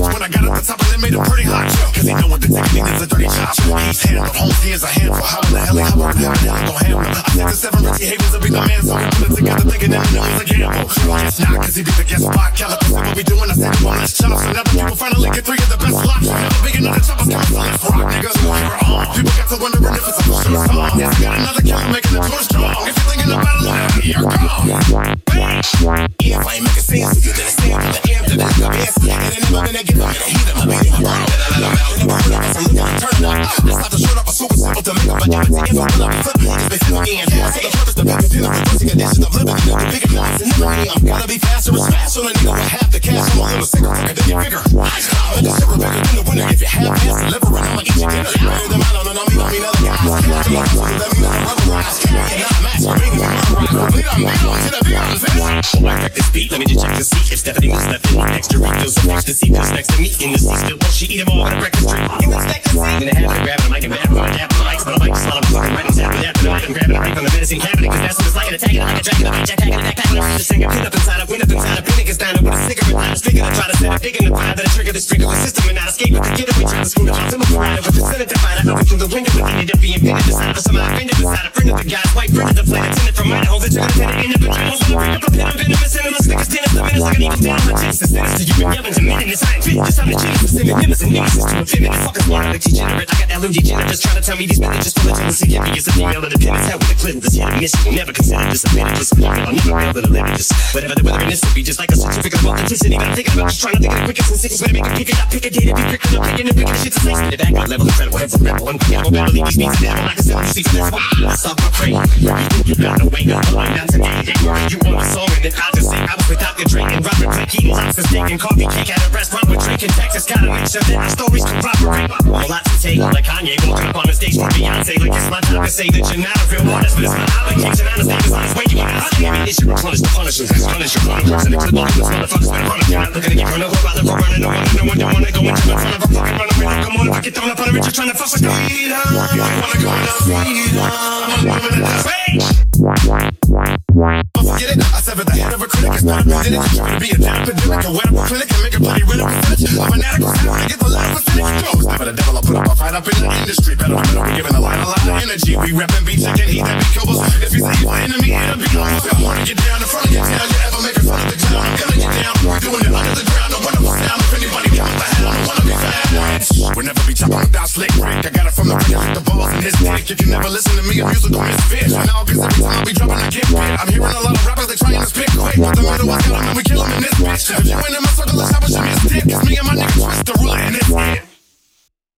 when up, I got I at the top they made it dirty chop. He's handled, Holmes he is a handful. How in the hell he how in the hell he gon' handle? I think the seven Richie Havens will be the man, so we put it together thinking that know it's a gamble. Guess not, cause he be the guest spot. Kaliko said what we doing, I said, well, let's chop. So now the people finally get three of the best slots. Never big enough to chop us coming, so let's rock, niggas. We're on. People got to wondering if it's a push or a song. Yes, got another killer making the tour strong. If you're thinking about it, you're gone. If I ain't making sense, you simple to make up a diamond. If I'm gonna be flipping, it's been flipping in. So the purpose, the biggest deal, reversing condition of living, the bigger nights in memory. I'm gonna be faster and smash on a nigga with half the cash. I'm a quicker than you figure. I'm the shiver bigger than the winner. If you have ass delivering, I'ma eat you dinner. Better than mine, no, no, me, don't mean other guys. Come on, come on, let me know the rubberized. Not masquerading, I'm rubberized. Bleed on, bleed on, to the beat on the finish. Oh, I check this beat, let me just check to see if Stephanie was left in extra refills of ecstasy. Cause next to me in the seat still won't she eat them on a breakfast tree. You expect to see? In the habit of grabbing a mic and babbling on tap, the I while I'm fucking right on tap of that. But I'm grabbing a mic from the medicine cabinet, cause that's what it's like an attack. Like a dragon, a jack, hacking, attack, packing, I'm just singing, pin up inside, I win up inside, a pin niggas down with a cigarette, line, a speaker to try to set a dig in the fire, that I trigger the trigger The to yelling to me, and it's I'm fit. Just I'm the genius, the synonyms and nemesis to a feminine. Fuckers want to degenerate. I got LMG generous trying to tell me these men are just full of jealousy. Me, it's a female independence. Hell with a clip, this hit and miss. You never consider this a minute. Just I'll never able to it. Just whatever the weather in this will be just like a certificate of. But I'm thinking about just trying to think of the quickest and sickest way to make a pick it up, pick a date, be picking up, picking and picking the shit to say. Spin it back, my level incredible, heads and rebel, unforgettable. Battle leave these beats and devil like a seven seats. That's why I stop my prey. You think you gotta wake up, I'm not today. You want a song and then I'll just say I was without the drink and Robert Blake eating lobster steak and coffee cake at a restaurant with drinking Texas. Gotta make sure that our stories corroborate. A lot to take, like Kanye walking up on the stage for Beyonce. Like it's my time to say that you're not a real artist, but it's my obligation. Honest, name is honest. When you want to replenish the punishers. Punish your chronicles and the clip all these motherfuckers better run up. You're not looking to get run over by the road running. One, no one, don't wanna go into the front of a fucking runaway. Come on, if I get up on a ridge, you're trying to fuck with freedom. You wanna go into freedom. I'm living in that rage. Don't forget it, I severed the head of a critic. It's not a minute. You're trying to be a damn epidemic, a wearable clinic, and make a bloody rid of percentage. I'm an addict, so I get the last percentage. Yo, it's never the devil, I put up a fight up in the industry. Better energy. We reppin' beats, I can heat that beat killers. If he's an evil enemy, it'll be on. I wanna get down in front of your town. You ever make fun of the clown? I'm gonna get down. We're doing it under the ground. No wonderful sound. If anybody comes the hell, I wanna be found. We'll never be chopping without slick Rick. I got it from the ring with the balls in his dick. If you never listen to me, a musical misfit. No, cause every time I be dropping, I get bit. I'm hearing a lot of rappers, they trying to spit quick. But the middle, got 'em and we kill 'em in this bitch. If you ain't